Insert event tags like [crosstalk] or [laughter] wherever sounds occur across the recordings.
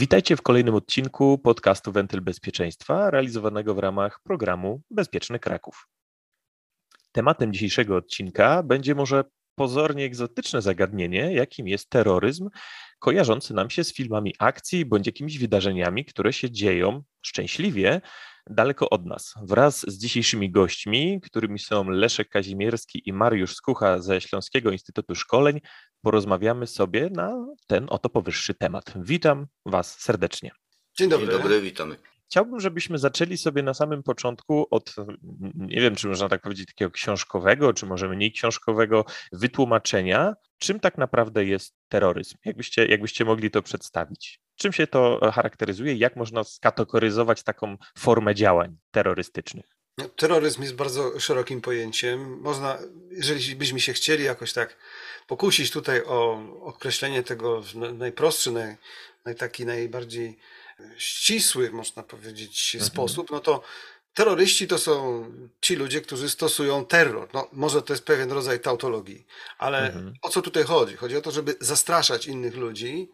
Witajcie w kolejnym odcinku podcastu Wentyl Bezpieczeństwa, realizowanego w ramach programu Bezpieczny Kraków. Tematem dzisiejszego odcinka będzie może pozornie egzotyczne zagadnienie, jakim jest terroryzm, kojarzący nam się z filmami akcji bądź jakimiś wydarzeniami, które się dzieją szczęśliwie daleko od nas. Wraz z dzisiejszymi gośćmi, którymi są Leszek Kazimierski i Mariusz Skucha ze Śląskiego Instytutu Szkoleń, porozmawiamy sobie na ten oto powyższy temat. Witam Was serdecznie. Dzień dobry. Dzień dobry, witamy. Chciałbym, żebyśmy zaczęli sobie na samym początku od, nie wiem, czy można tak powiedzieć, takiego książkowego, czy może mniej książkowego wytłumaczenia, czym tak naprawdę jest terroryzm. Jakbyście, jakbyście mogli to przedstawić? Czym się to charakteryzuje? Jak można skategoryzować taką formę działań terrorystycznych? No, terroryzm jest bardzo szerokim pojęciem. Można, jeżeli byśmy się chcieli jakoś tak pokusić tutaj o określenie tego w najprostszy, naj, naj taki najbardziej ścisły, można powiedzieć, mhm. sposób, no to terroryści to są ci ludzie, którzy stosują terror. No, może to jest pewien rodzaj tautologii, ale mhm. o co tutaj chodzi? Chodzi o to, żeby zastraszać innych ludzi,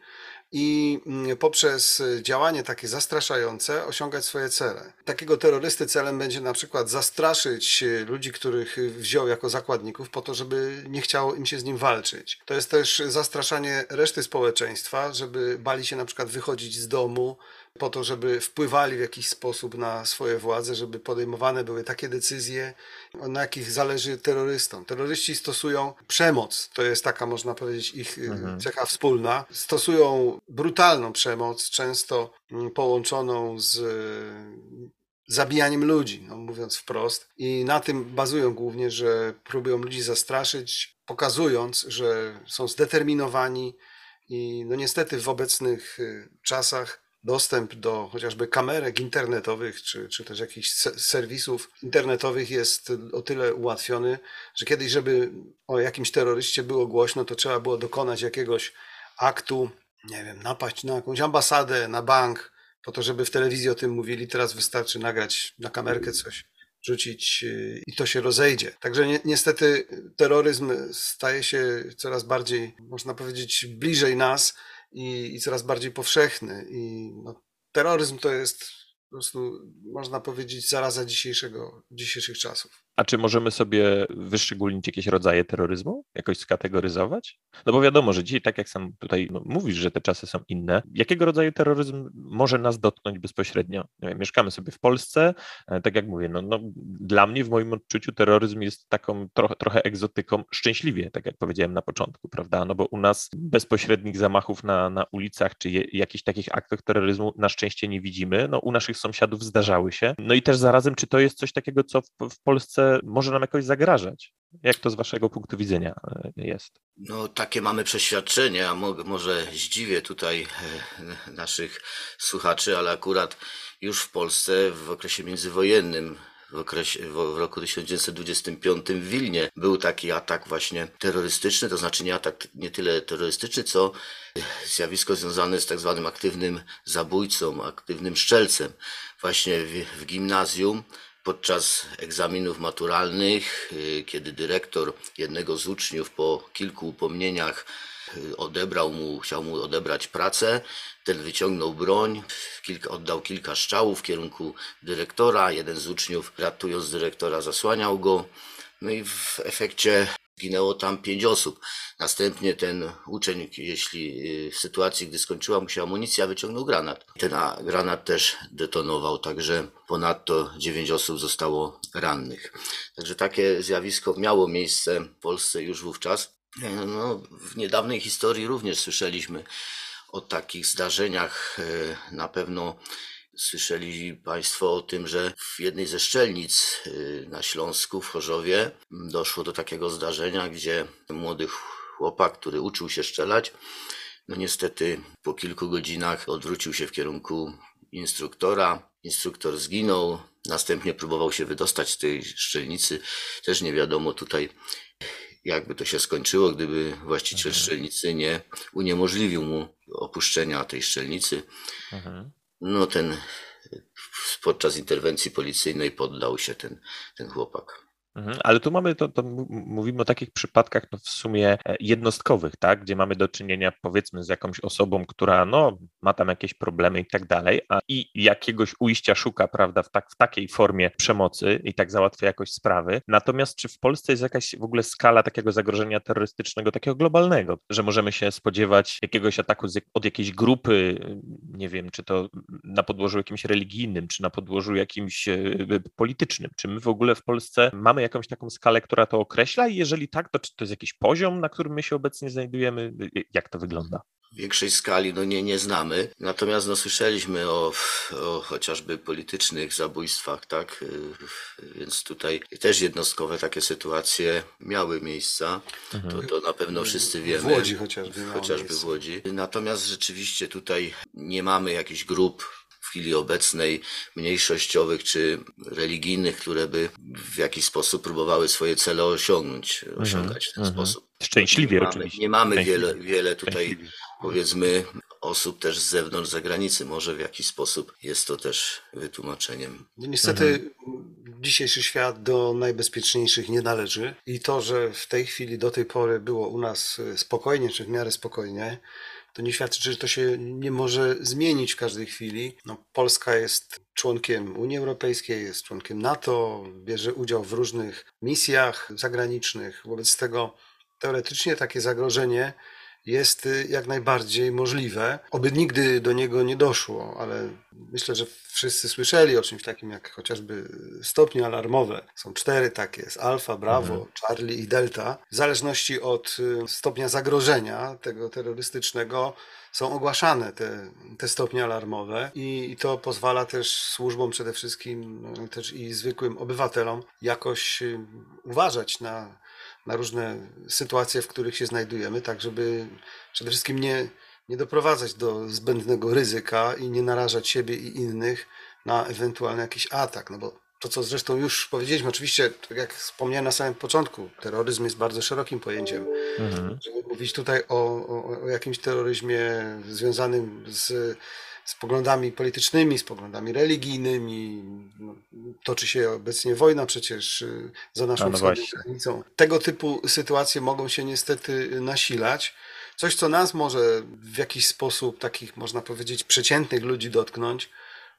i mm, poprzez działanie takie zastraszające osiągać swoje cele. Takiego terrorysty celem będzie na przykład zastraszyć ludzi, których wziął jako zakładników, po to, żeby nie chciało im się z nim walczyć. To jest też zastraszanie reszty społeczeństwa, żeby bali się na przykład wychodzić z domu, po to, żeby wpływali w jakiś sposób na swoje władze, żeby podejmowane były takie decyzje, na jakich zależy terrorystom. Terroryści stosują przemoc, to jest taka, można powiedzieć, ich y, mhm. cecha wspólna. Stosują brutalną przemoc, często mm, połączoną z y, zabijaniem ludzi, no mówiąc wprost. I na tym bazują głównie, że próbują ludzi zastraszyć, pokazując, że są zdeterminowani i no niestety w obecnych y, czasach dostęp do chociażby kamerek internetowych, czy, czy też jakichś serwisów internetowych jest o tyle ułatwiony, że kiedyś, żeby o jakimś terroryście było głośno, to trzeba było dokonać jakiegoś aktu, nie wiem, napaść na jakąś ambasadę, na bank, po to, żeby w telewizji o tym mówili. Teraz wystarczy nagrać na kamerkę coś, rzucić y, i to się rozejdzie. Także ni niestety terroryzm staje się coraz bardziej, można powiedzieć, bliżej nas i, i coraz bardziej powszechny. I no, terroryzm to jest po prostu, można powiedzieć, zaraza dzisiejszego, dzisiejszych czasów. A czy możemy sobie wyszczególnić jakieś rodzaje terroryzmu, jakoś skategoryzować? No bo wiadomo, że dzisiaj, tak jak sam tutaj no, mówisz, że te czasy są inne, jakiego rodzaju terroryzm może nas dotknąć bezpośrednio? Wiem, mieszkamy sobie w Polsce, e, tak jak mówię, no, no, dla mnie w moim odczuciu terroryzm jest taką trochę, trochę egzotyką szczęśliwie, tak jak powiedziałem na początku, prawda? No bo u nas bezpośrednich zamachów na, na ulicach czy je, jakichś takich aktów terroryzmu na szczęście nie widzimy. No u naszych sąsiadów zdarzały się. No i też zarazem, czy to jest coś takiego, co w, w Polsce może nam jakoś zagrażać. Jak to z Waszego punktu widzenia e, jest? No, takie mamy przeświadczenie, a mo może zdziwię tutaj e, naszych słuchaczy, ale akurat już w Polsce w okresie międzywojennym w, okresie, w roku 1925 w Wilnie był taki atak właśnie terrorystyczny, to znaczy nie atak nie tyle terrorystyczny, co zjawisko związane z tak zwanym aktywnym zabójcą, aktywnym szczelcem. Właśnie w, w gimnazjum podczas egzaminów maturalnych, y, kiedy dyrektor jednego z uczniów po kilku upomnieniach y, odebrał mu, chciał mu odebrać pracę, ten wyciągnął broń, kilka, oddał kilka strzałów w kierunku dyrektora, jeden z uczniów ratując dyrektora zasłaniał go, no i w efekcie Zginęło tam pięć osób. Następnie ten uczeń, jeśli y, w sytuacji, gdy skończyła mu się amunicja, wyciągnął granat. Ten granat też detonował, także ponadto dziewięć osób zostało rannych. Także takie zjawisko miało miejsce w Polsce już wówczas. No, w niedawnej historii również słyszeliśmy o takich zdarzeniach. E, na pewno Słyszeli Państwo o tym, że w jednej ze szczelnic y, na Śląsku, w Chorzowie, doszło do takiego zdarzenia, gdzie młody chłopak, który uczył się strzelać, no niestety po kilku godzinach odwrócił się w kierunku instruktora. Instruktor zginął, następnie próbował się wydostać z tej szczelnicy. Też nie wiadomo tutaj, jakby to się skończyło, gdyby właściciel mhm. szczelnicy nie uniemożliwił mu opuszczenia tej szczelnicy. Mhm no ten podczas interwencji policyjnej poddał się ten, ten chłopak. Mhm, ale tu mamy, to, to mówimy o takich przypadkach no w sumie e, jednostkowych, tak, gdzie mamy do czynienia powiedzmy z jakąś osobą, która no, ma tam jakieś problemy i tak dalej, a i jakiegoś ujścia szuka, prawda, w, tak, w takiej formie przemocy i tak załatwia jakoś sprawy. Natomiast czy w Polsce jest jakaś w ogóle skala takiego zagrożenia terrorystycznego, takiego globalnego, że możemy się spodziewać jakiegoś ataku z, od jakiejś grupy, nie wiem, czy to na podłożu jakimś religijnym, czy na podłożu jakimś e, politycznym? Czy my w ogóle w Polsce mamy jakąś taką skalę, która to określa? I jeżeli tak, to czy to jest jakiś poziom, na którym my się obecnie znajdujemy? Jak to wygląda? większej skali no nie, nie znamy. Natomiast no, słyszeliśmy o, o chociażby politycznych zabójstwach, tak? Więc tutaj też jednostkowe takie sytuacje miały miejsca. Mhm. To, to na pewno wszyscy wiemy. W Łodzi chociażby. Chociażby w Łodzi. Natomiast rzeczywiście tutaj nie mamy jakichś grup w chwili obecnej mniejszościowych czy religijnych, które by w jakiś sposób próbowały swoje cele osiągnąć, mhm, osiągać w ten mhm. sposób. Szczęśliwie nie mamy, oczywiście. Nie mamy wiele, wiele tutaj powiedzmy osób też z zewnątrz, z zagranicy. Może w jakiś sposób jest to też wytłumaczeniem. No niestety mhm. dzisiejszy świat do najbezpieczniejszych nie należy i to, że w tej chwili do tej pory było u nas spokojnie, czy w miarę spokojnie, to nie świadczy, że to się nie może zmienić w każdej chwili. No, Polska jest członkiem Unii Europejskiej, jest członkiem NATO, bierze udział w różnych misjach zagranicznych. Wobec tego teoretycznie takie zagrożenie jest y, jak najbardziej możliwe. Oby nigdy do niego nie doszło, ale myślę, że wszyscy słyszeli o czymś takim jak chociażby stopnie alarmowe. Są cztery takie, jest alfa, bravo, mhm. charlie i delta. W zależności od y, stopnia zagrożenia tego terrorystycznego są ogłaszane te, te stopnie alarmowe i, i to pozwala też służbom przede wszystkim, no, też i zwykłym obywatelom jakoś y, uważać na na różne sytuacje, w których się znajdujemy, tak żeby przede wszystkim nie, nie doprowadzać do zbędnego ryzyka i nie narażać siebie i innych na ewentualny jakiś atak. No bo to, co zresztą już powiedzieliśmy, oczywiście, tak jak wspomniałem na samym początku, terroryzm jest bardzo szerokim pojęciem. Mhm. Żeby mówić tutaj o, o, o jakimś terroryzmie związanym z z poglądami politycznymi, z poglądami religijnymi. No, toczy się obecnie wojna przecież y, za naszą no granicą. Tego typu sytuacje mogą się niestety nasilać. Coś, co nas może w jakiś sposób takich, można powiedzieć, przeciętnych ludzi dotknąć,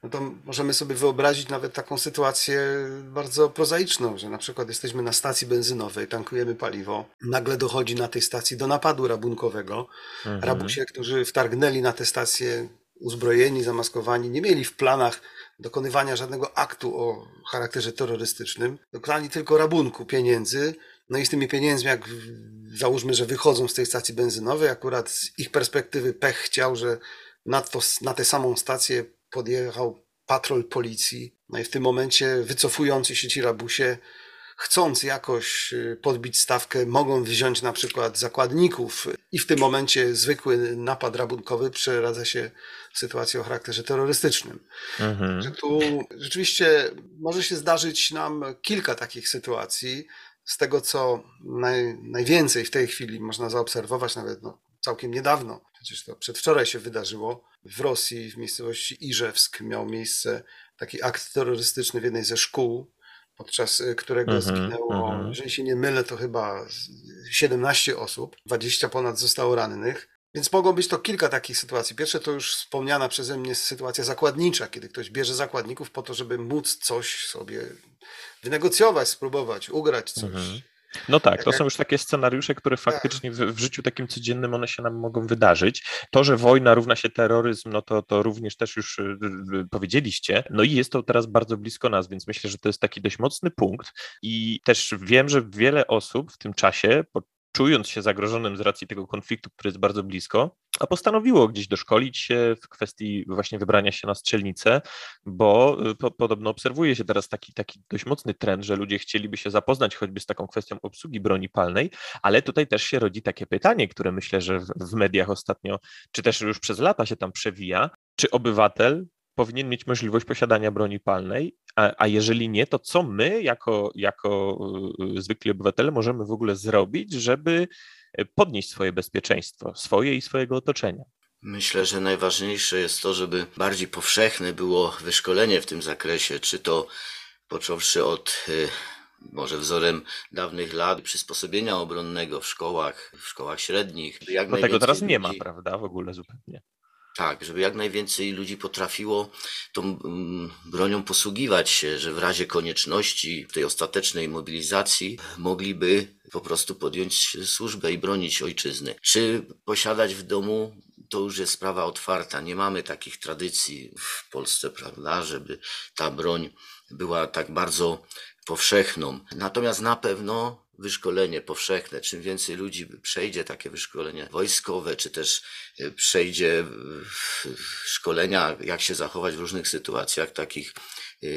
no to możemy sobie wyobrazić nawet taką sytuację bardzo prozaiczną, że na przykład jesteśmy na stacji benzynowej, tankujemy paliwo, nagle dochodzi na tej stacji do napadu rabunkowego. Mhm. Rabusie, którzy wtargnęli na tę stację, uzbrojeni, zamaskowani, nie mieli w planach dokonywania żadnego aktu o charakterze terrorystycznym. Dokonali tylko rabunku pieniędzy. No i z tymi pieniędzmi, jak załóżmy, że wychodzą z tej stacji benzynowej, akurat z ich perspektywy pech chciał, że na, to, na tę samą stację podjechał patrol policji. No i w tym momencie wycofujący się ci rabusie chcąc jakoś y, podbić stawkę, mogą wziąć na przykład zakładników i w tym momencie zwykły napad rabunkowy przeradza się w sytuację o charakterze terrorystycznym. Mhm. Że tu rzeczywiście może się zdarzyć nam kilka takich sytuacji. Z tego, co naj, najwięcej w tej chwili można zaobserwować, nawet no, całkiem niedawno, przecież to przedwczoraj się wydarzyło, w Rosji, w miejscowości Iżewsk miał miejsce taki akt terrorystyczny w jednej ze szkół, podczas y, którego mm -hmm, zginęło, mm -hmm. jeżeli się nie mylę, to chyba 17 osób, 20 ponad zostało rannych. Więc mogą być to kilka takich sytuacji. Pierwsze to już wspomniana przeze mnie sytuacja zakładnicza, kiedy ktoś bierze zakładników po to, żeby móc coś sobie wynegocjować, spróbować, ugrać coś. Mm -hmm. No tak, to są już takie scenariusze, które faktycznie w, w, życiu takim codziennym one się nam mogą wydarzyć. To, że wojna równa się terroryzm, no to, to również też już y, y, y, powiedzieliście. No i jest to teraz bardzo blisko nas, więc myślę, że to jest taki dość mocny punkt i też wiem, że wiele osób w tym czasie czując się zagrożonym z racji tego konfliktu, który jest bardzo blisko, a postanowiło gdzieś doszkolić się w kwestii właśnie wybrania się na strzelnicę, bo y, po, podobno obserwuje się teraz taki, taki dość mocny trend, że ludzie chcieliby się zapoznać choćby z taką kwestią obsługi broni palnej, ale tutaj też się rodzi takie pytanie, które myślę, że w, w mediach ostatnio, czy też już przez lata się tam przewija, czy obywatel powinien mieć możliwość posiadania broni palnej, a, a jeżeli nie, to co my jako, jako y, zwykli obywatele możemy w ogóle zrobić, żeby y, podnieść swoje bezpieczeństwo, swoje i swojego otoczenia? Myślę, że najważniejsze jest to, żeby bardziej powszechne było wyszkolenie w tym zakresie, czy to począwszy od y, może wzorem dawnych lat przysposobienia obronnego w szkołach, w szkołach średnich. Jak Bo tego teraz nie ma, prawda, w ogóle zupełnie. Tak, żeby jak najwięcej ludzi potrafiło tą mm, bronią posługiwać się, że w razie konieczności tej ostatecznej mobilizacji mogliby po prostu podjąć służbę i bronić ojczyzny. Czy posiadać w domu to już jest sprawa otwarta. Nie mamy takich tradycji w Polsce, prawda, żeby ta broń była tak bardzo powszechną. Natomiast na pewno wyszkolenie powszechne, czym więcej ludzi przejdzie takie wyszkolenie wojskowe, czy też e, przejdzie szkolenia, jak się zachować w różnych sytuacjach takich e,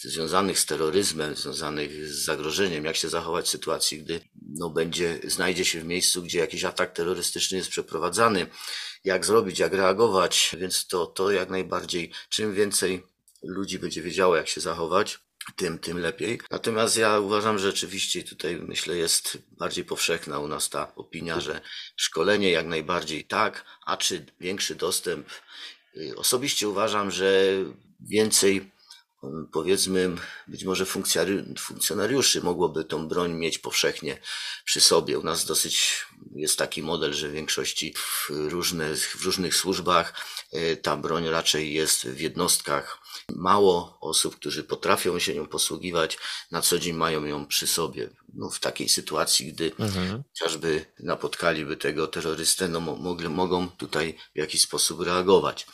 związanych z terroryzmem, związanych z zagrożeniem, jak się zachować w sytuacji, gdy no, będzie, znajdzie się w miejscu, gdzie jakiś atak terrorystyczny jest przeprowadzany, jak zrobić, jak reagować, więc to, to jak najbardziej, czym więcej ludzi będzie wiedziało, jak się zachować, tym, tym lepiej. Natomiast ja uważam, że rzeczywiście tutaj myślę jest bardziej powszechna u nas ta opinia, że szkolenie jak najbardziej tak, a czy większy dostęp. Y, osobiście uważam, że więcej powiedzmy być może funkcjonariuszy mogłoby tą broń mieć powszechnie przy sobie. U nas dosyć jest taki model, że w większości w, różne, w różnych służbach y, ta broń raczej jest w jednostkach Mało osób, którzy potrafią się nią posługiwać, na co dzień mają ją przy sobie. No, w takiej sytuacji, gdy mhm. chociażby napotkaliby tego terrorystę, no, mogli, mogą tutaj w jakiś sposób reagować.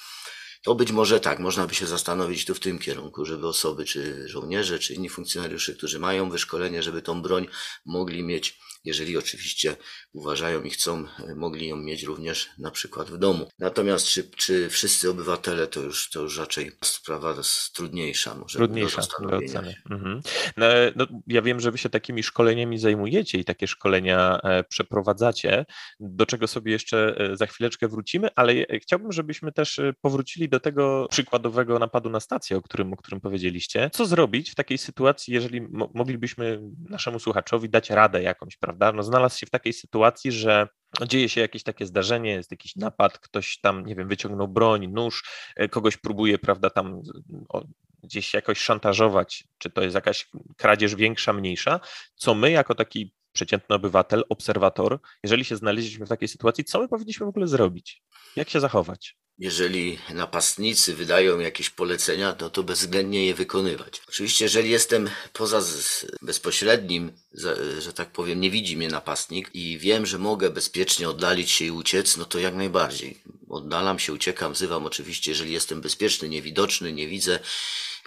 To być może tak, można by się zastanowić tu w tym kierunku, żeby osoby, czy żołnierze, czy inni funkcjonariusze, którzy mają wyszkolenie, żeby tą broń mogli mieć jeżeli oczywiście uważają i chcą, e, mogli ją mieć również na przykład w domu. Natomiast czy, czy wszyscy obywatele, to już, to już raczej sprawa trudniejsza. Może trudniejsza do, oceny. Mhm. No, no, ja wiem, że wy się takimi szkoleniami zajmujecie i takie szkolenia e, przeprowadzacie, do czego sobie jeszcze e, za chwileczkę wrócimy, ale chciałbym, żebyśmy też powrócili do tego przykładowego napadu na stację, o którym, o którym powiedzieliście. Co zrobić w takiej sytuacji, jeżeli moglibyśmy naszemu słuchaczowi dać radę jakąś, prawda? Prawda? No, znalazł się w takiej sytuacji, że dzieje się jakieś takie zdarzenie, jest jakiś napad, ktoś tam, nie wiem, wyciągnął broń, nóż, e, kogoś próbuje, prawda, tam gdzieś jakoś szantażować, czy to jest jakaś kradzież większa, mniejsza, co my jako taki przeciętny obywatel, obserwator, jeżeli się znaleźliśmy w takiej sytuacji, co my powinniśmy w ogóle zrobić? Jak się zachować? Jeżeli napastnicy wydają jakieś polecenia, to to bezwzględnie je wykonywać. Oczywiście, jeżeli jestem poza bezpośrednim, że tak powiem, nie widzi mnie napastnik i wiem, że mogę bezpiecznie oddalić się i uciec, no to jak najbardziej. Oddalam się, uciekam, wzywam oczywiście, jeżeli jestem bezpieczny, niewidoczny, nie widzę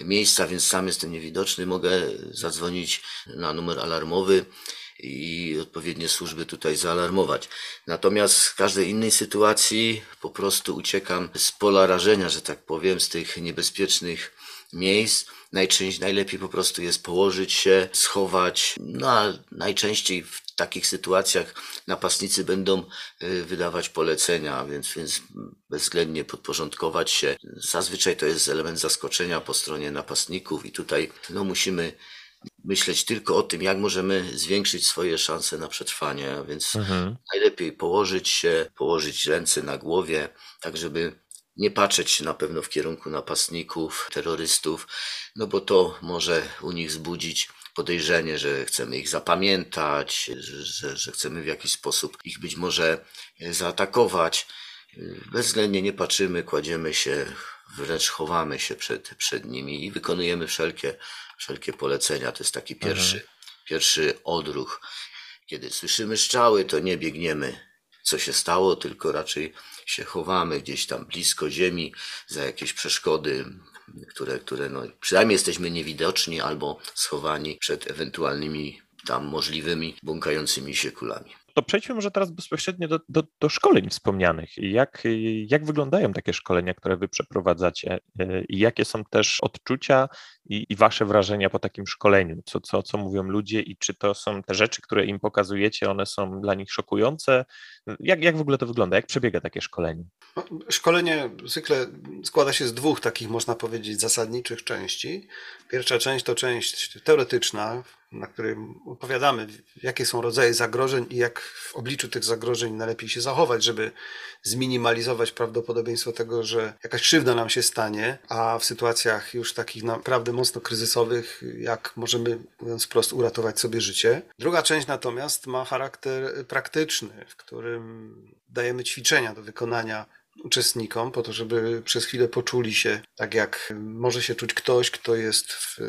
miejsca, więc sam jestem niewidoczny, mogę zadzwonić na numer alarmowy i odpowiednie służby tutaj zaalarmować. Natomiast w każdej innej sytuacji po prostu uciekam z pola rażenia, że tak powiem, z tych niebezpiecznych miejsc. Najczęściej, najlepiej po prostu jest położyć się, schować, no a najczęściej w takich sytuacjach napastnicy będą y, wydawać polecenia, więc, więc bezwzględnie podporządkować się. Zazwyczaj to jest element zaskoczenia po stronie napastników i tutaj no, musimy myśleć tylko o tym, jak możemy zwiększyć swoje szanse na przetrwanie, więc mhm. najlepiej położyć się, położyć ręce na głowie, tak żeby nie patrzeć na pewno w kierunku napastników, terrorystów, no bo to może u nich wzbudzić podejrzenie, że chcemy ich zapamiętać, że, że chcemy w jakiś sposób ich być może zaatakować. Bezwzględnie nie patrzymy, kładziemy się, wręcz chowamy się przed, przed nimi i wykonujemy wszelkie wszelkie polecenia. To jest taki pierwszy, mhm. pierwszy odruch. Kiedy słyszymy szczały, to nie biegniemy, co się stało, tylko raczej się chowamy gdzieś tam blisko ziemi za jakieś przeszkody, które, które no, przynajmniej jesteśmy niewidoczni albo schowani przed ewentualnymi tam możliwymi błąkającymi się kulami. To przejdźmy może teraz bezpośrednio do, do, do, szkoleń wspomnianych. Jak, jak wyglądają takie szkolenia, które wy przeprowadzacie i jakie są też odczucia i, i, wasze wrażenia po takim szkoleniu? Co, co, co mówią ludzie i czy to są te rzeczy, które im pokazujecie, one są dla nich szokujące? Jak, jak w ogóle to wygląda? Jak przebiega takie szkolenie? No, szkolenie zwykle składa się z dwóch takich, można powiedzieć, zasadniczych części. Pierwsza część to część teoretyczna, na którym opowiadamy, jakie są rodzaje zagrożeń i jak w obliczu tych zagrożeń najlepiej się zachować, żeby zminimalizować prawdopodobieństwo tego, że jakaś krzywda nam się stanie, a w sytuacjach już takich naprawdę mocno kryzysowych, jak możemy, mówiąc wprost, uratować sobie życie. Druga część natomiast ma charakter praktyczny, w którym dajemy ćwiczenia do wykonania uczestnikom, po to, żeby przez chwilę poczuli się tak, jak może się czuć ktoś, kto jest w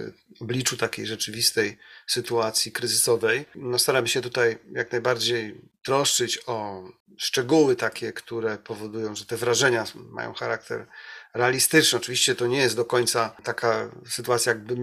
obliczu takiej rzeczywistej sytuacji kryzysowej. No, staramy się tutaj jak najbardziej troszczyć o szczegóły takie, które powodują, że te wrażenia mają charakter realistyczny. Oczywiście to nie jest do końca taka sytuacja, jakby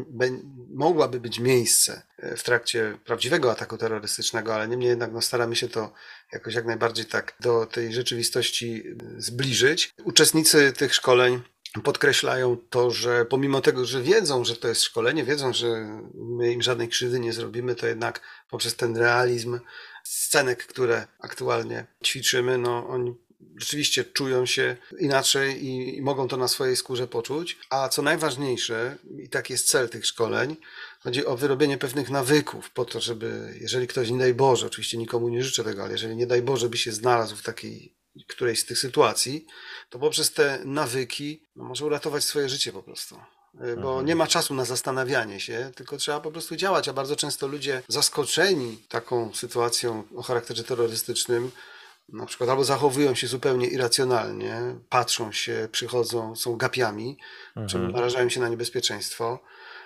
mogłaby być miejsce w trakcie prawdziwego ataku terrorystycznego, ale niemniej jednak no, staramy się to jakoś jak najbardziej tak do tej rzeczywistości zbliżyć. Uczestnicy tych szkoleń podkreślają to, że pomimo tego, że wiedzą, że to jest szkolenie, wiedzą, że my im żadnej krzywdy nie zrobimy, to jednak poprzez ten realizm scenek, które aktualnie ćwiczymy, no oni rzeczywiście czują się inaczej i, i, mogą to na swojej skórze poczuć. A co najważniejsze, i taki jest cel tych szkoleń, chodzi o wyrobienie pewnych nawyków po to, żeby, jeżeli ktoś, nie daj Boże, oczywiście nikomu nie życzę tego, ale jeżeli nie daj Boże by się znalazł w takiej którejś z tych sytuacji, to poprzez te nawyki no, może uratować swoje życie po prostu bo mhm. nie ma czasu na zastanawianie się, tylko trzeba po prostu działać, a bardzo często ludzie zaskoczeni taką sytuacją o charakterze terrorystycznym na przykład albo zachowują się zupełnie irracjonalnie, patrzą się, przychodzą, są gapiami, mhm. czym narażają się na niebezpieczeństwo,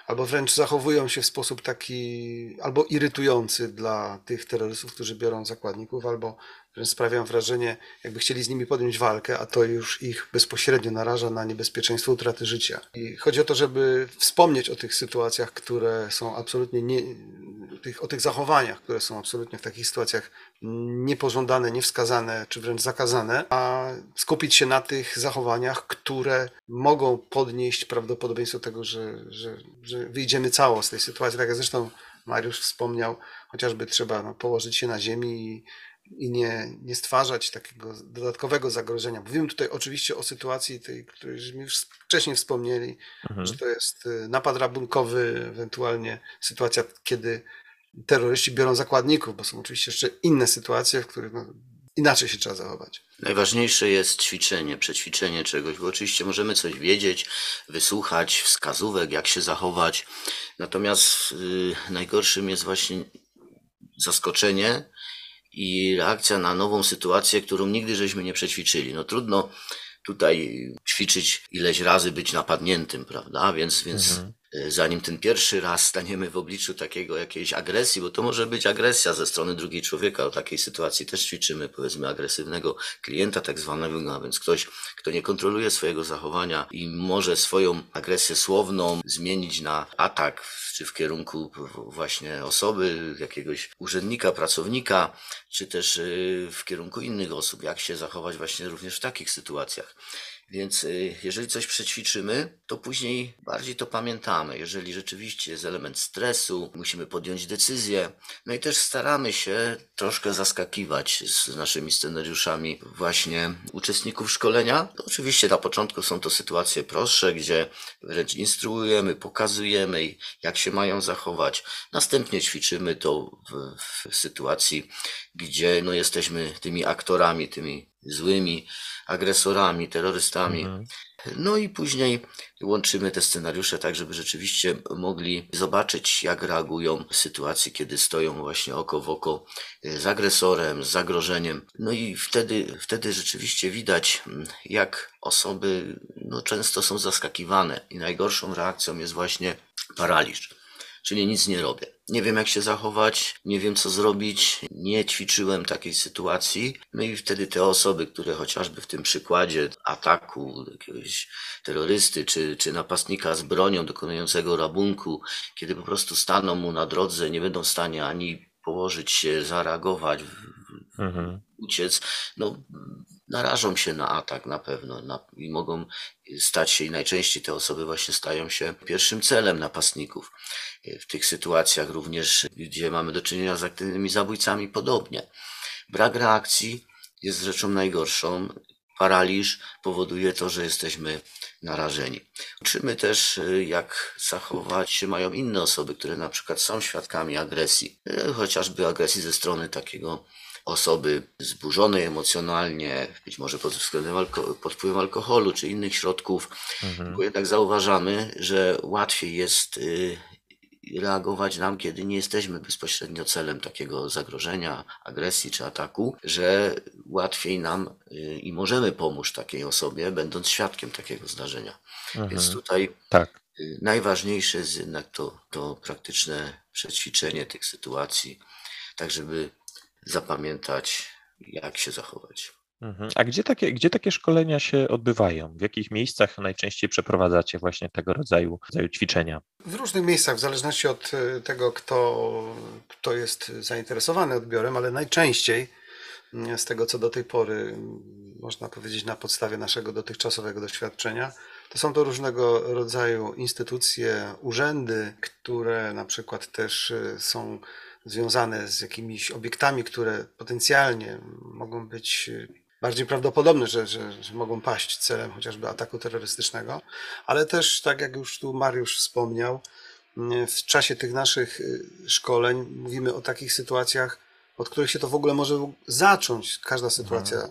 albo wręcz zachowują się w sposób taki albo irytujący dla tych terrorystów, którzy biorą zakładników, albo wręcz sprawiają wrażenie, jakby chcieli z nimi podjąć walkę, a to już ich bezpośrednio naraża na niebezpieczeństwo utraty życia. I chodzi o to, żeby wspomnieć o tych sytuacjach, które są absolutnie nie, tych, o tych zachowaniach, które są absolutnie w takich sytuacjach niepożądane, niewskazane, czy wręcz zakazane, a skupić się na tych zachowaniach, które mogą podnieść prawdopodobieństwo tego, że, że, że wyjdziemy cało z tej sytuacji. Tak jak zresztą Mariusz wspomniał, chociażby trzeba no, położyć się na ziemi i i nie, nie stwarzać takiego dodatkowego zagrożenia. Mówimy tutaj oczywiście o sytuacji tej, którejśmy już wcześniej wspomnieli, mhm. że to jest y, napad rabunkowy, ewentualnie sytuacja, kiedy terroryści biorą zakładników, bo są oczywiście jeszcze inne sytuacje, w których no, inaczej się trzeba zachować. Najważniejsze jest ćwiczenie, przećwiczenie czegoś, bo oczywiście możemy coś wiedzieć, wysłuchać wskazówek, jak się zachować. Natomiast yy, najgorszym jest właśnie zaskoczenie, i reakcja na nową sytuację, którą nigdy żeśmy nie przećwiczyli. No trudno tutaj ćwiczyć ileś razy być napadniętym, prawda? Więc, więc mhm. Zanim ten pierwszy raz staniemy w obliczu takiego jakiejś agresji, bo to może być agresja ze strony drugiej człowieka, o takiej sytuacji też ćwiczymy, powiedzmy, agresywnego klienta tak zwanego, a więc ktoś, kto nie kontroluje swojego zachowania i może swoją agresję słowną zmienić na atak, czy w kierunku właśnie osoby, jakiegoś urzędnika, pracownika, czy też e, w kierunku innych osób, jak się zachować właśnie również w takich sytuacjach. Więc y, jeżeli coś przećwiczymy, to później bardziej to pamiętamy. Jeżeli rzeczywiście jest element stresu, musimy podjąć decyzję. No i też staramy się troszkę zaskakiwać z naszymi scenariuszami właśnie uczestników szkolenia. To oczywiście na początku są to sytuacje prostsze, gdzie wręcz instruujemy, pokazujemy, jak się mają zachować. Następnie ćwiczymy to w, w sytuacji, gdzie no, jesteśmy tymi aktorami, tymi złymi agresorami, terrorystami. Mhm. No i później łączymy te scenariusze tak, żeby rzeczywiście mogli zobaczyć, jak reagują w sytuacji, kiedy stoją właśnie oko w oko z agresorem, z zagrożeniem. No i wtedy, wtedy rzeczywiście widać, jak osoby no, często są zaskakiwane i najgorszą reakcją jest właśnie paraliż czyli nic nie robię. Nie wiem, jak się zachować, nie wiem, co zrobić, nie ćwiczyłem takiej sytuacji. No i wtedy te osoby, które chociażby w tym przykładzie ataku jakiegoś terrorysty czy, czy napastnika z bronią dokonującego rabunku, kiedy po prostu staną mu na drodze, nie będą w stanie ani położyć się, zareagować, mhm. uciec, no narażą się na atak na pewno na, i mogą stać się, i najczęściej te osoby właśnie stają się pierwszym celem napastników. W tych sytuacjach również, gdzie mamy do czynienia z aktywnymi zabójcami, podobnie. Brak reakcji jest rzeczą najgorszą. paraliż powoduje to, że jesteśmy narażeni. Uczymy też, jak zachować się mają inne osoby, które na przykład są świadkami agresji, y, chociażby agresji ze strony takiego osoby zburzonej emocjonalnie, być może pod, względem pod wpływem alkoholu czy innych środków, Mhm. bo jednak zauważamy, że łatwiej jest y, reagować nam, kiedy nie jesteśmy bezpośrednio celem takiego zagrożenia, agresji czy ataku, że łatwiej nam y, i możemy pomóc takiej osobie, będąc świadkiem takiego zdarzenia. Więc Mhm. tutaj Tak. y, najważniejsze jest jednak to, to praktyczne przećwiczenie tych sytuacji, tak żeby zapamiętać, jak się zachować. Mhm. A gdzie takie, gdzie takie szkolenia się odbywają? W jakich miejscach najczęściej przeprowadzacie właśnie tego rodzaju, rodzaju ćwiczenia? W różnych miejscach, w zależności od y, tego, kto, kto jest zainteresowany odbiorem, ale najczęściej mm, z tego, co do tej pory mm, można powiedzieć na podstawie naszego dotychczasowego doświadczenia, to są to różnego rodzaju instytucje, urzędy, które na przykład też y, są związane z jakimiś obiektami, które potencjalnie mogą być y, bardziej prawdopodobne, że, że, że mogą paść celem chociażby ataku terrorystycznego, ale też, tak jak już tu Mariusz wspomniał, mm, w czasie tych naszych y, szkoleń mówimy o takich sytuacjach, od których się to w ogóle może zacząć, każda sytuacja y,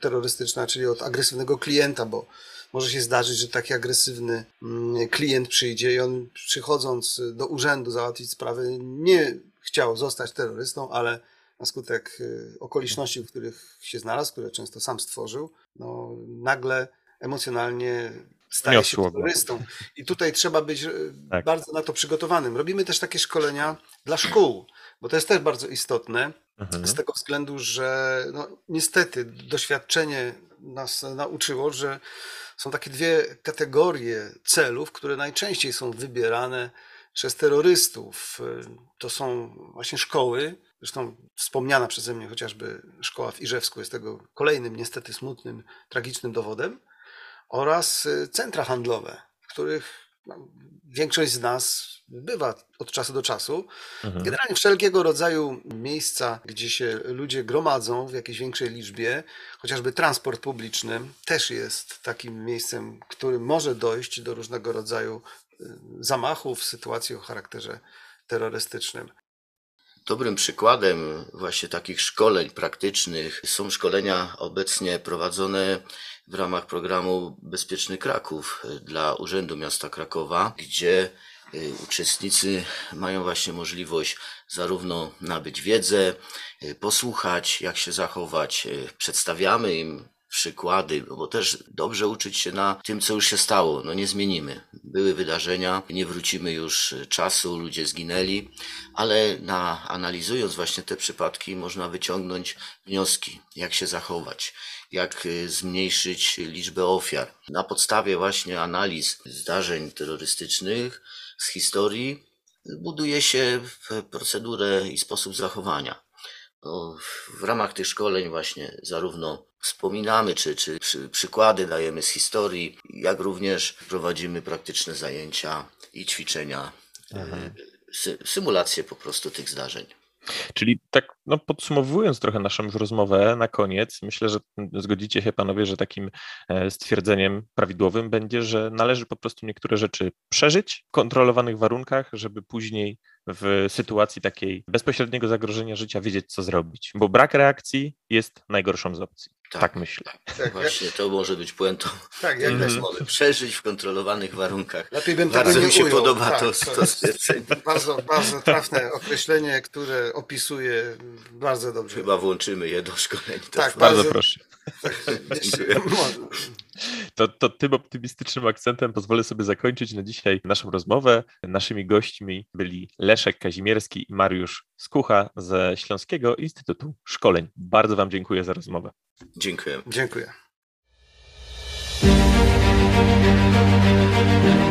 terrorystyczna, czyli od agresywnego klienta, bo może się zdarzyć, że taki agresywny mm, klient przyjdzie i on przychodząc do urzędu załatwić sprawę nie chciał zostać terrorystą, ale na skutek y, okoliczności, w których się znalazł, które często sam stworzył, no, nagle emocjonalnie staje się terrorystą. I tutaj trzeba być y, Tak. bardzo na to przygotowanym. Robimy też takie szkolenia dla szkół, bo to jest też bardzo istotne. Mhm. Z tego względu, że no, niestety doświadczenie nas nauczyło, że są takie dwie kategorie celów, które najczęściej są wybierane przez terrorystów. To są właśnie szkoły, zresztą wspomniana przeze mnie chociażby szkoła w Irzewsku jest tego kolejnym, niestety smutnym, tragicznym dowodem, oraz y, centra handlowe, w których większość z nas bywa od czasu do czasu. Mhm. Generalnie wszelkiego rodzaju miejsca, gdzie się ludzie gromadzą w jakiejś większej liczbie, chociażby transport publiczny też jest takim miejscem, w którym może dojść do różnego rodzaju y, zamachów, sytuacji o charakterze terrorystycznym. Dobrym przykładem właśnie takich szkoleń praktycznych są szkolenia obecnie prowadzone w ramach programu Bezpieczny Kraków dla Urzędu Miasta Krakowa, gdzie y, uczestnicy mają właśnie możliwość zarówno nabyć wiedzę, y, posłuchać, jak się zachować. y, Przedstawiamy im przykłady, no bo też dobrze uczyć się na tym, co już się stało. No nie zmienimy. Były wydarzenia, nie wrócimy już czasu, ludzie zginęli, ale na, analizując właśnie te przypadki można wyciągnąć wnioski, jak się zachować, jak y, zmniejszyć liczbę ofiar. Na podstawie właśnie analiz zdarzeń terrorystycznych z historii buduje się procedurę i sposób zachowania. No, w ramach tych szkoleń właśnie zarówno wspominamy, czy, czy przy, przykłady dajemy z historii, jak również prowadzimy praktyczne zajęcia i ćwiczenia, y, sy, symulacje po prostu tych zdarzeń. Czyli tak no, podsumowując trochę naszą już rozmowę na koniec, myślę, że zgodzicie się panowie, że takim e, stwierdzeniem prawidłowym będzie, że należy po prostu niektóre rzeczy przeżyć w kontrolowanych warunkach, żeby później w sytuacji takiej bezpośredniego zagrożenia życia wiedzieć, co zrobić. Bo brak reakcji jest najgorszą z opcji. Tak, myślę. Tak, Właśnie to może być puentą Tak, jak Mhm. rozmowy. Przeżyć w kontrolowanych warunkach. Lepiej bym tego Bardzo nie mi się ujął. podoba Tak, to, to to stwierdzenie. [laughs] Bardzo, bardzo trafne określenie, które opisuje bardzo dobrze. Chyba włączymy je do szkoleń. Tak, Bardzo Bardzo- proszę. [laughs] Dziękuję. To, to tym optymistycznym akcentem pozwolę sobie zakończyć na dzisiaj naszą rozmowę. Naszymi gośćmi byli Leszek Kazimierski i Mariusz Skucha ze Śląskiego Instytutu Szkoleń. Bardzo Wam dziękuję za rozmowę. Dziękuję. Dziękuję. Thank